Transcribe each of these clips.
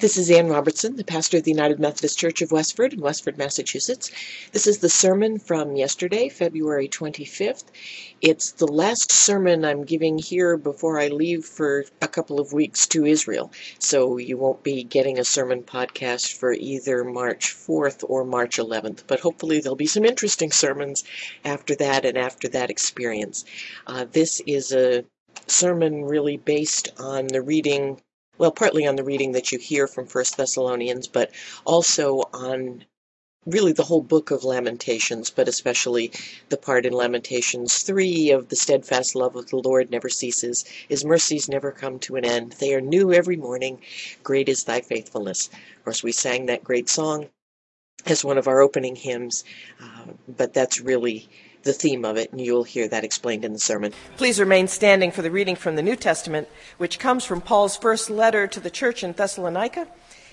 this is Ann Robertson, the pastor of the United Methodist Church of Westford in Westford, Massachusetts. This is the sermon from yesterday, February 25th. It's the last sermon I'm giving here before I leave for a couple of weeks to Israel. So you won't be getting a sermon podcast for either March 4th or March 11th, but hopefully there'll be some interesting sermons after that and after that experience. Uh, this is a sermon really based on the reading well, partly on the reading that you hear from First Thessalonians, but also on really the whole book of Lamentations, but especially the part in Lamentations 3 of the steadfast love of the Lord never ceases. His mercies never come to an end. They are new every morning. Great is thy faithfulness. Of course, we sang that great song as one of our opening hymns, uh, but that's really the theme of it, and you'll hear that explained in the sermon. Please remain standing for the reading from the New Testament, which comes from Paul's first letter to the church in Thessalonica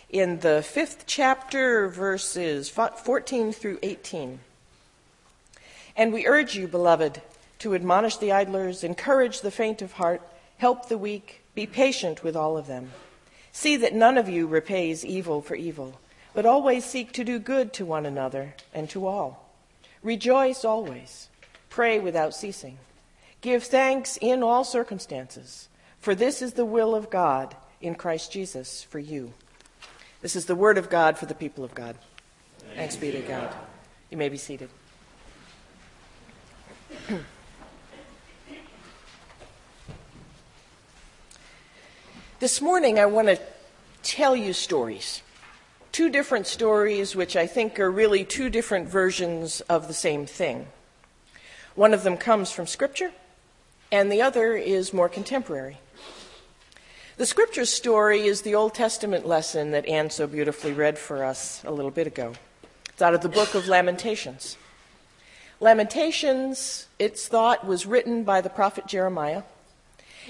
in the fifth chapter, verses 14 through 18. And we urge you, beloved, to admonish the idlers, encourage the faint of heart, help the weak, be patient with all of them. See that none of you repays evil for evil, but always seek to do good to one another and to all. Rejoice always. Pray without ceasing. Give thanks in all circumstances, for this is the will of God in Christ Jesus for you. This is the word of God for the people of God. Thanks, be to God. You may be seated. this morning, I want to tell you stories two different stories, which I think are really two different versions of the same thing. One of them comes from Scripture, and the other is more contemporary. The Scripture story is the Old Testament lesson that Anne so beautifully read for us a little bit ago. It's out of the book of Lamentations. Lamentations, it's thought, was written by the prophet Jeremiah,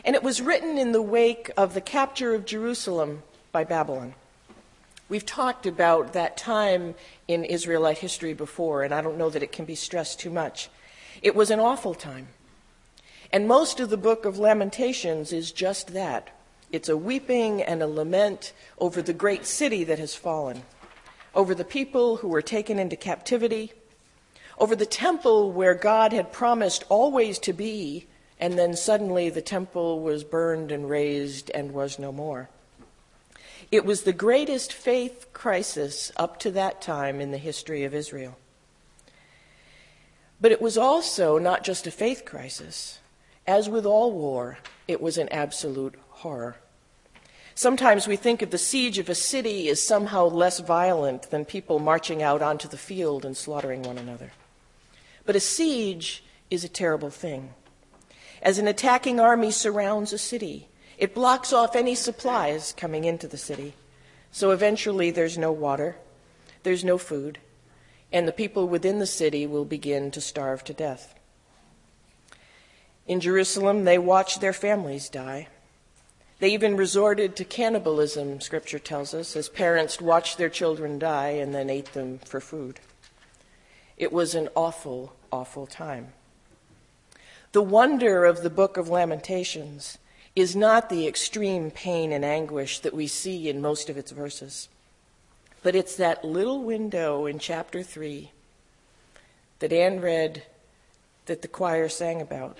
and it was written in the wake of the capture of Jerusalem by Babylon. We've talked about that time in Israelite history before, and I don't know that it can be stressed too much. It was an awful time. And most of the book of Lamentations is just that it's a weeping and a lament over the great city that has fallen, over the people who were taken into captivity, over the temple where God had promised always to be, and then suddenly the temple was burned and razed and was no more. It was the greatest faith crisis up to that time in the history of Israel. But it was also not just a faith crisis. As with all war, it was an absolute horror. Sometimes we think of the siege of a city as somehow less violent than people marching out onto the field and slaughtering one another. But a siege is a terrible thing. As an attacking army surrounds a city, it blocks off any supplies coming into the city. So eventually there's no water, there's no food, and the people within the city will begin to starve to death. In Jerusalem, they watched their families die. They even resorted to cannibalism, scripture tells us, as parents watched their children die and then ate them for food. It was an awful, awful time. The wonder of the book of Lamentations is not the extreme pain and anguish that we see in most of its verses, but it's that little window in chapter 3 that Anne read that the choir sang about,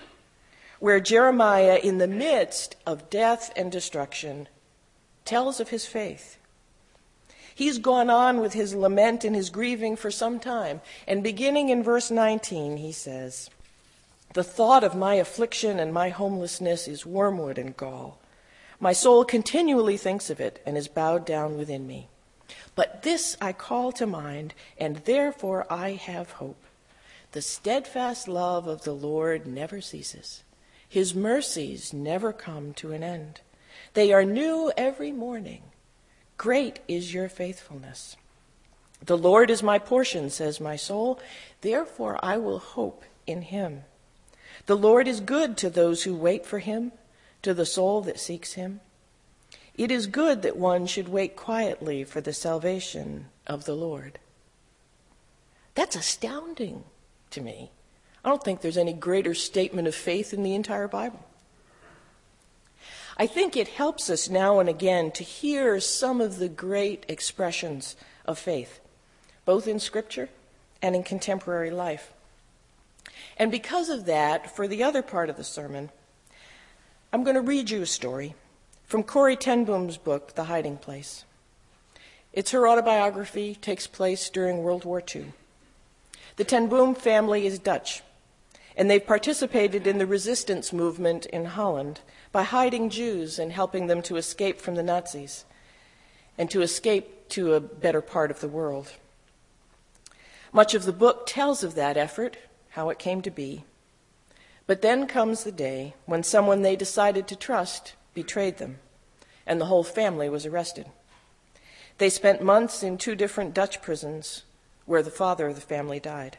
where Jeremiah, in the midst of death and destruction, tells of his faith. He's gone on with his lament and his grieving for some time, and beginning in verse 19, he says, the thought of my affliction and my homelessness is wormwood and gall. My soul continually thinks of it and is bowed down within me. But this I call to mind, and therefore I have hope. The steadfast love of the Lord never ceases. His mercies never come to an end. They are new every morning. Great is your faithfulness. The Lord is my portion, says my soul. Therefore I will hope in him. The Lord is good to those who wait for him, to the soul that seeks him. It is good that one should wait quietly for the salvation of the Lord. That's astounding to me. I don't think there's any greater statement of faith in the entire Bible. I think it helps us now and again to hear some of the great expressions of faith, both in Scripture and in contemporary life. And because of that, for the other part of the sermon, I'm going to read you a story from Corrie ten Boom's book, The Hiding Place. It's her autobiography, takes place during World War II. The ten Boom family is Dutch, and they've participated in the resistance movement in Holland by hiding Jews and helping them to escape from the Nazis and to escape to a better part of the world. Much of the book tells of that effort, how it came to be. But then comes the day when someone they decided to trust betrayed them, and the whole family was arrested. They spent months in two different Dutch prisons where the father of the family died.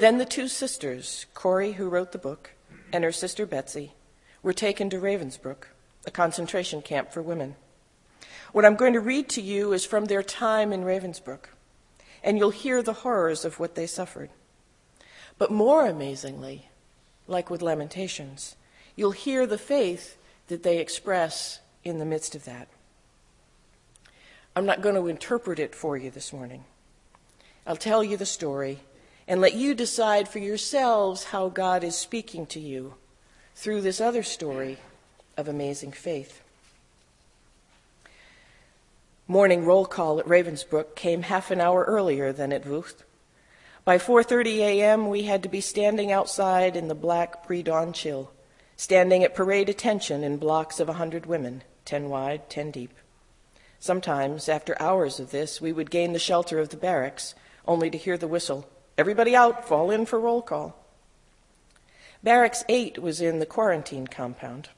Then the two sisters, Corrie, who wrote the book, and her sister Betsy, were taken to Ravensbrück, a concentration camp for women. What I'm going to read to you is from their time in Ravensbrück, and you'll hear the horrors of what they suffered. But more amazingly, like with Lamentations, you'll hear the faith that they express in the midst of that. I'm not going to interpret it for you this morning. I'll tell you the story and let you decide for yourselves how God is speaking to you through this other story of amazing faith. Morning roll call at Ravensbrück came half an hour earlier than at Vught. By 4:30 a.m., we had to be standing outside in the black pre-dawn chill, standing at parade attention in blocks of a hundred women, ten wide, ten deep. Sometimes, after hours of this, we would gain the shelter of the barracks, only to hear the whistle Everybody out, fall in for roll call. Barracks 8 was in the quarantine compound.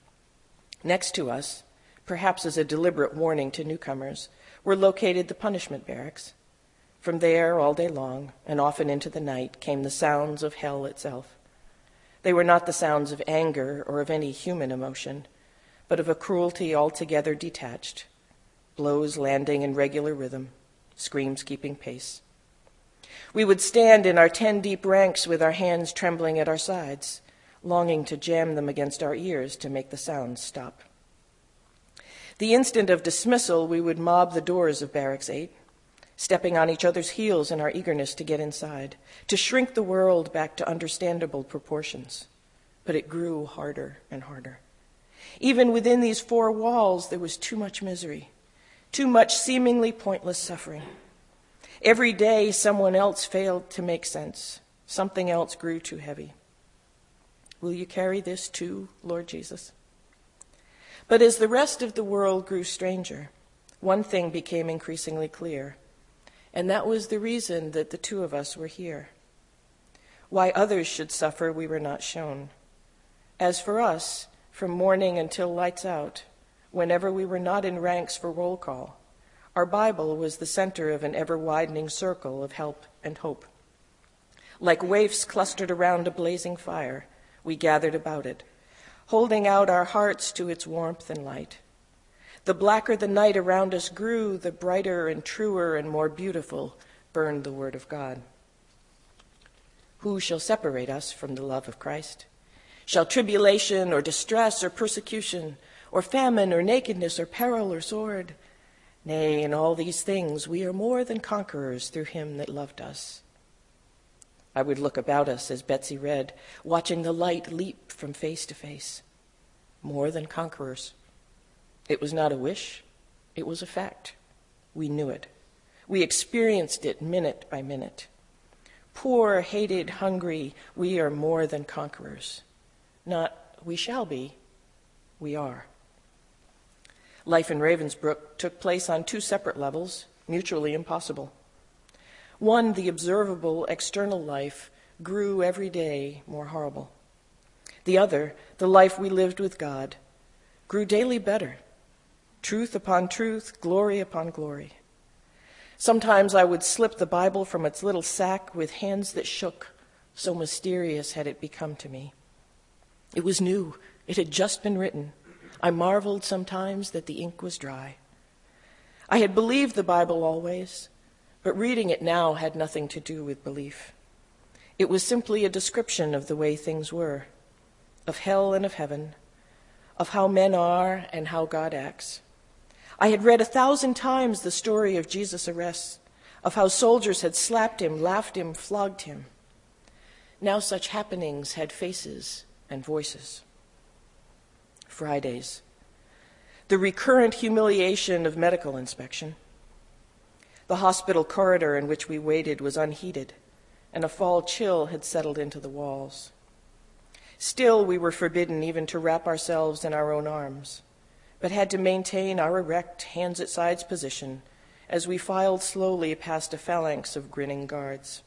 Next to us, perhaps as a deliberate warning to newcomers, were located the punishment barracks. From there, all day long, and often into the night, came the sounds of hell itself. They were not the sounds of anger or of any human emotion, but of a cruelty altogether detached, blows landing in regular rhythm, screams keeping pace. We would stand in our ten deep ranks with our hands trembling at our sides, longing to jam them against our ears to make the sounds stop. The instant of dismissal, we would mob the doors of Barracks 8, stepping on each other's heels in our eagerness to get inside, to shrink the world back to understandable proportions. But it grew harder and harder. Even within these four walls, there was too much misery, too much seemingly pointless suffering. Every day, someone else failed to make sense. Something else grew too heavy. Will you carry this too, Lord Jesus? But as the rest of the world grew stranger, one thing became increasingly clear, and that was the reason that the two of us were here. Why others should suffer, we were not shown. As for us, from morning until lights out, whenever we were not in ranks for roll call, our Bible was the center of an ever widening circle of help and hope. Like waifs clustered around a blazing fire, we gathered about it, holding out our hearts to its warmth and light. The blacker the night around us grew, the brighter and truer and more beautiful burned the Word of God. Who shall separate us from the love of Christ? Shall tribulation or distress or persecution or famine or nakedness or peril or sword? Nay, in all these things we are more than conquerors through him that loved us. I would look about us as Betsy read, watching the light leap from face to face. More than conquerors. It was not a wish, it was a fact. We knew it. We experienced it minute by minute. Poor, hated, hungry, we are more than conquerors. Not we shall be, we are. Life in Ravensbrück took place on two separate levels, mutually impossible. One, the observable external life, grew every day more horrible. The other, the life we lived with God, grew daily better. Truth upon truth, glory upon glory. Sometimes I would slip the Bible from its little sack with hands that shook, so mysterious had it become to me. It was new, it had just been written. I marveled sometimes that the ink was dry. I had believed the Bible always, but reading it now had nothing to do with belief. It was simply a description of the way things were, of hell and of heaven, of how men are and how God acts. I had read a thousand times the story of Jesus' arrest, of how soldiers had slapped him, laughed him, flogged him. Now such happenings had faces and voices. Fridays. The recurrent humiliation of medical inspection. The hospital corridor in which we waited was unheated, and a fall chill had settled into the walls. Still, we were forbidden even to wrap ourselves in our own arms, but had to maintain our erect, hands at sides position as we filed slowly past a phalanx of grinning guards.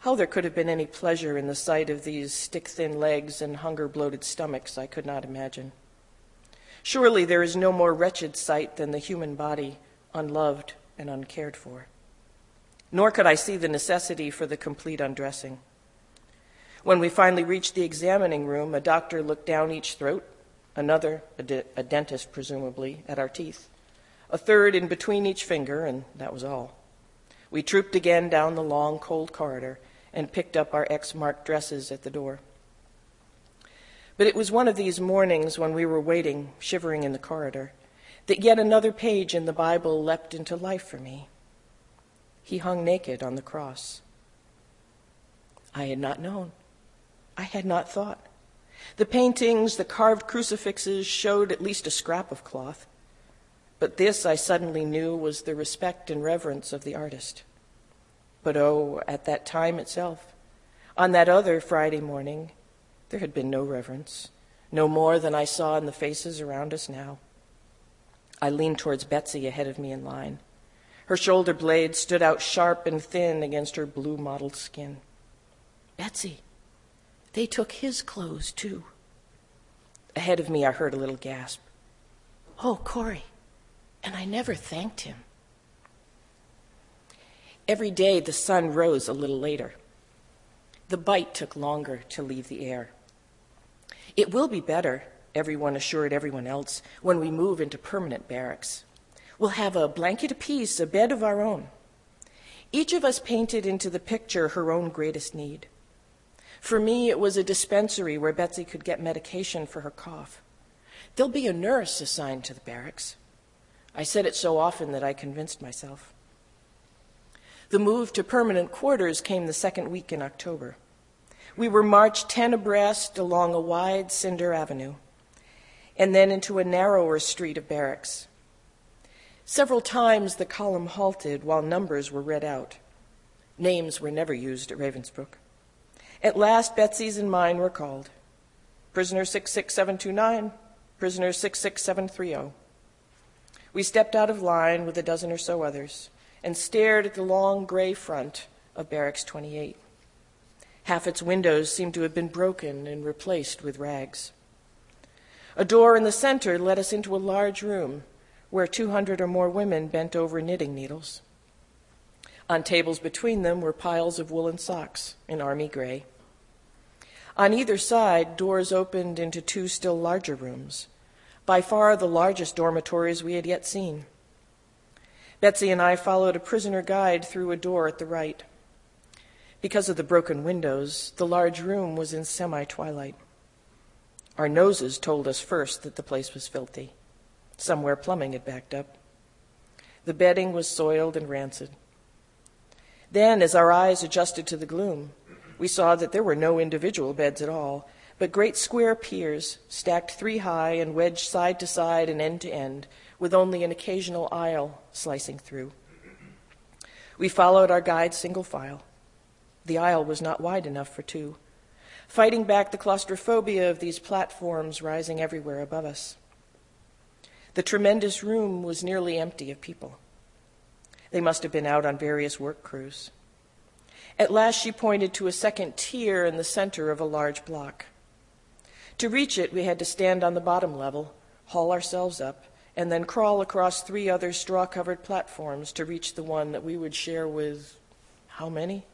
How there could have been any pleasure in the sight of these stick thin legs and hunger bloated stomachs, I could not imagine. Surely there is no more wretched sight than the human body, unloved and uncared for. Nor could I see the necessity for the complete undressing. When we finally reached the examining room, a doctor looked down each throat, another, a, de- a dentist presumably, at our teeth, a third in between each finger, and that was all. We trooped again down the long, cold corridor and picked up our X marked dresses at the door. But it was one of these mornings when we were waiting, shivering in the corridor, that yet another page in the Bible leapt into life for me. He hung naked on the cross. I had not known. I had not thought. The paintings, the carved crucifixes showed at least a scrap of cloth. But this I suddenly knew was the respect and reverence of the artist. But oh, at that time itself, on that other Friday morning, there had been no reverence, no more than I saw in the faces around us now. I leaned towards Betsy ahead of me in line. Her shoulder blades stood out sharp and thin against her blue mottled skin. Betsy, they took his clothes too. Ahead of me, I heard a little gasp. Oh, Corrie, and I never thanked him. Every day the sun rose a little later. The bite took longer to leave the air. It will be better, everyone assured everyone else, when we move into permanent barracks. We'll have a blanket apiece, a bed of our own. Each of us painted into the picture her own greatest need. For me, it was a dispensary where Betsy could get medication for her cough. There'll be a nurse assigned to the barracks. I said it so often that I convinced myself. The move to permanent quarters came the second week in October. We were marched 10 abreast along a wide cinder avenue and then into a narrower street of barracks. Several times the column halted while numbers were read out. Names were never used at Ravensbrück. At last, Betsy's and mine were called. Prisoner 66729, prisoner 66730. We stepped out of line with a dozen or so others and stared at the long gray front of Barracks 28. Half its windows seemed to have been broken and replaced with rags. A door in the center led us into a large room where 200 or more women bent over knitting needles. On tables between them were piles of woolen socks in army gray. On either side, doors opened into two still larger rooms, by far the largest dormitories we had yet seen. Betsy and I followed a prisoner guide through a door at the right. Because of the broken windows, the large room was in semi twilight. Our noses told us first that the place was filthy. Somewhere plumbing had backed up. The bedding was soiled and rancid. Then, as our eyes adjusted to the gloom, we saw that there were no individual beds at all, but great square piers, stacked three high and wedged side to side and end to end, with only an occasional aisle slicing through. We followed our guide single file. The aisle was not wide enough for two, fighting back the claustrophobia of these platforms rising everywhere above us. The tremendous room was nearly empty of people. They must have been out on various work crews. At last, she pointed to a second tier in the center of a large block. To reach it, we had to stand on the bottom level, haul ourselves up, and then crawl across three other straw covered platforms to reach the one that we would share with how many?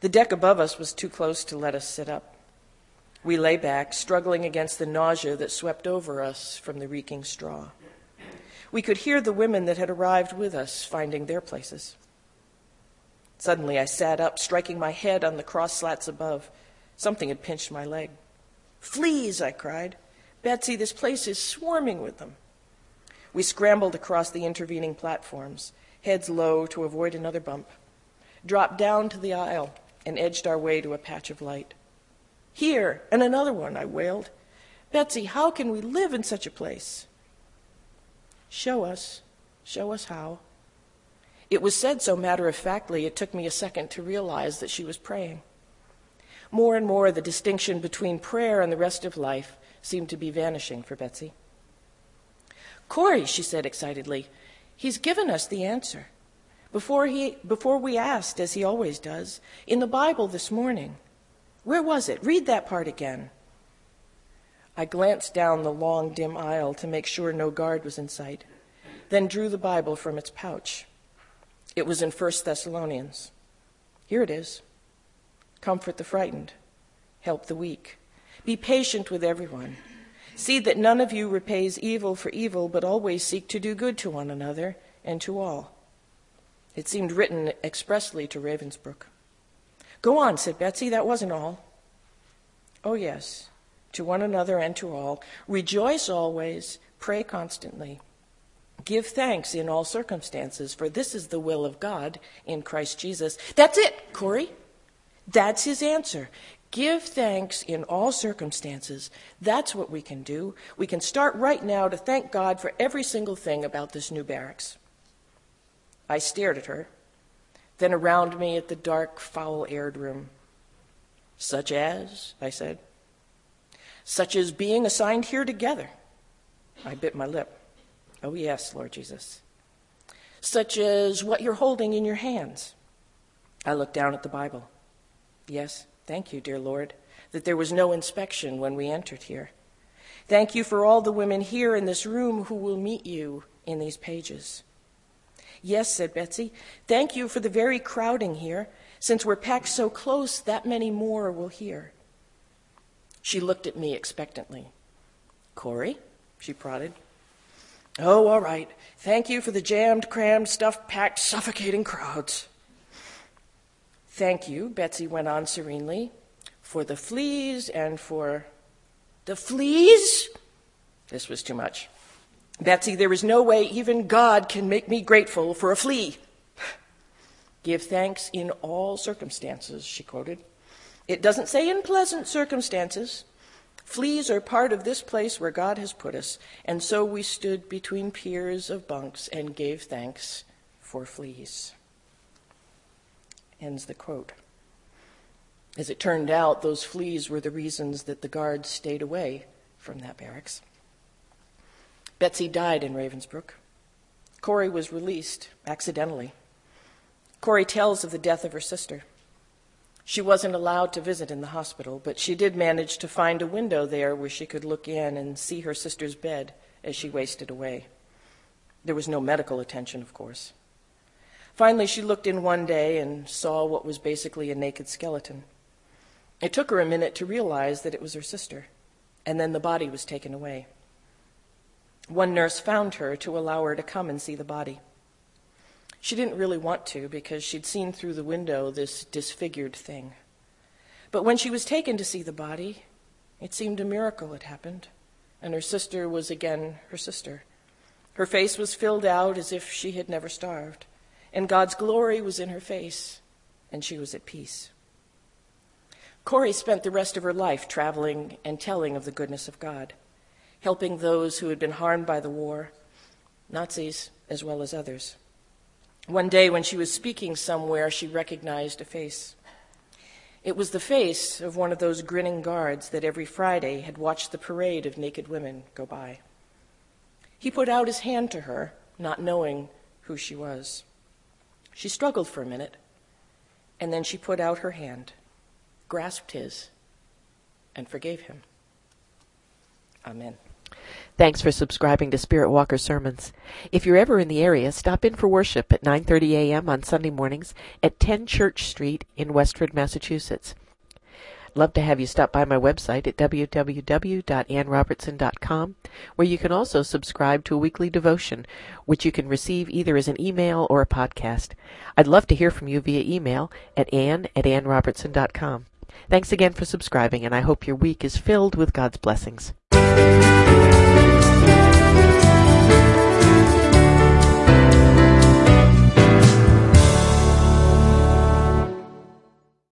The deck above us was too close to let us sit up. We lay back, struggling against the nausea that swept over us from the reeking straw. We could hear the women that had arrived with us finding their places. Suddenly I sat up, striking my head on the cross slats above. Something had pinched my leg. Fleas, I cried. Betsy, this place is swarming with them. We scrambled across the intervening platforms, heads low to avoid another bump, dropped down to the aisle, and edged our way to a patch of light. Here, and another one, I wailed. Betsy, how can we live in such a place? Show us, show us how. It was said so matter of factly, it took me a second to realize that she was praying. More and more, the distinction between prayer and the rest of life seemed to be vanishing for Betsy. Corrie, she said excitedly, he's given us the answer. Before, he, before we asked, as he always does, in the Bible this morning. Where was it? Read that part again. I glanced down the long, dim aisle to make sure no guard was in sight, then drew the Bible from its pouch. It was in 1 Thessalonians. Here it is Comfort the frightened, help the weak, be patient with everyone. See that none of you repays evil for evil, but always seek to do good to one another and to all. It seemed written expressly to Ravensbrück. Go on, said Betsy, that wasn't all. Oh, yes, to one another and to all. Rejoice always, pray constantly. Give thanks in all circumstances, for this is the will of God in Christ Jesus. That's it, Corrie. That's his answer. Give thanks in all circumstances. That's what we can do. We can start right now to thank God for every single thing about this new barracks. I stared at her, then around me at the dark, foul aired room. Such as, I said, such as being assigned here together. I bit my lip. Oh, yes, Lord Jesus. Such as what you're holding in your hands. I looked down at the Bible. Yes, thank you, dear Lord, that there was no inspection when we entered here. Thank you for all the women here in this room who will meet you in these pages. Yes, said Betsy. Thank you for the very crowding here. Since we're packed so close, that many more will hear. She looked at me expectantly. Corrie? she prodded. Oh, all right. Thank you for the jammed, crammed, stuffed, packed, suffocating crowds. Thank you, Betsy went on serenely, for the fleas and for. The fleas? This was too much. Betsy, there is no way even God can make me grateful for a flea. Give thanks in all circumstances, she quoted. It doesn't say in pleasant circumstances. Fleas are part of this place where God has put us, and so we stood between piers of bunks and gave thanks for fleas. Ends the quote. As it turned out, those fleas were the reasons that the guards stayed away from that barracks. Betsy died in Ravensbrück. Corrie was released accidentally. Corrie tells of the death of her sister. She wasn't allowed to visit in the hospital, but she did manage to find a window there where she could look in and see her sister's bed as she wasted away. There was no medical attention, of course. Finally, she looked in one day and saw what was basically a naked skeleton. It took her a minute to realize that it was her sister, and then the body was taken away. One nurse found her to allow her to come and see the body. She didn't really want to because she'd seen through the window this disfigured thing. But when she was taken to see the body, it seemed a miracle had happened, and her sister was again her sister. Her face was filled out as if she had never starved, and God's glory was in her face, and she was at peace. Corrie spent the rest of her life traveling and telling of the goodness of God helping those who had been harmed by the war, Nazis as well as others. One day, when she was speaking somewhere, she recognized a face. It was the face of one of those grinning guards that every Friday had watched the parade of naked women go by. He put out his hand to her, not knowing who she was. She struggled for a minute, and then she put out her hand, grasped his, and forgave him. Amen. Thanks for subscribing to Spirit Walker Sermons. If you're ever in the area, stop in for worship at 9:30 a.m. on Sunday mornings at 10 Church Street in Westford, Massachusetts. Love to have you stop by my website at www.annrobertson.com, where you can also subscribe to a weekly devotion, which you can receive either as an email or a podcast. I'd love to hear from you via email at ann at annrobertson.com. Thanks again for subscribing, and I hope your week is filled with God's blessings.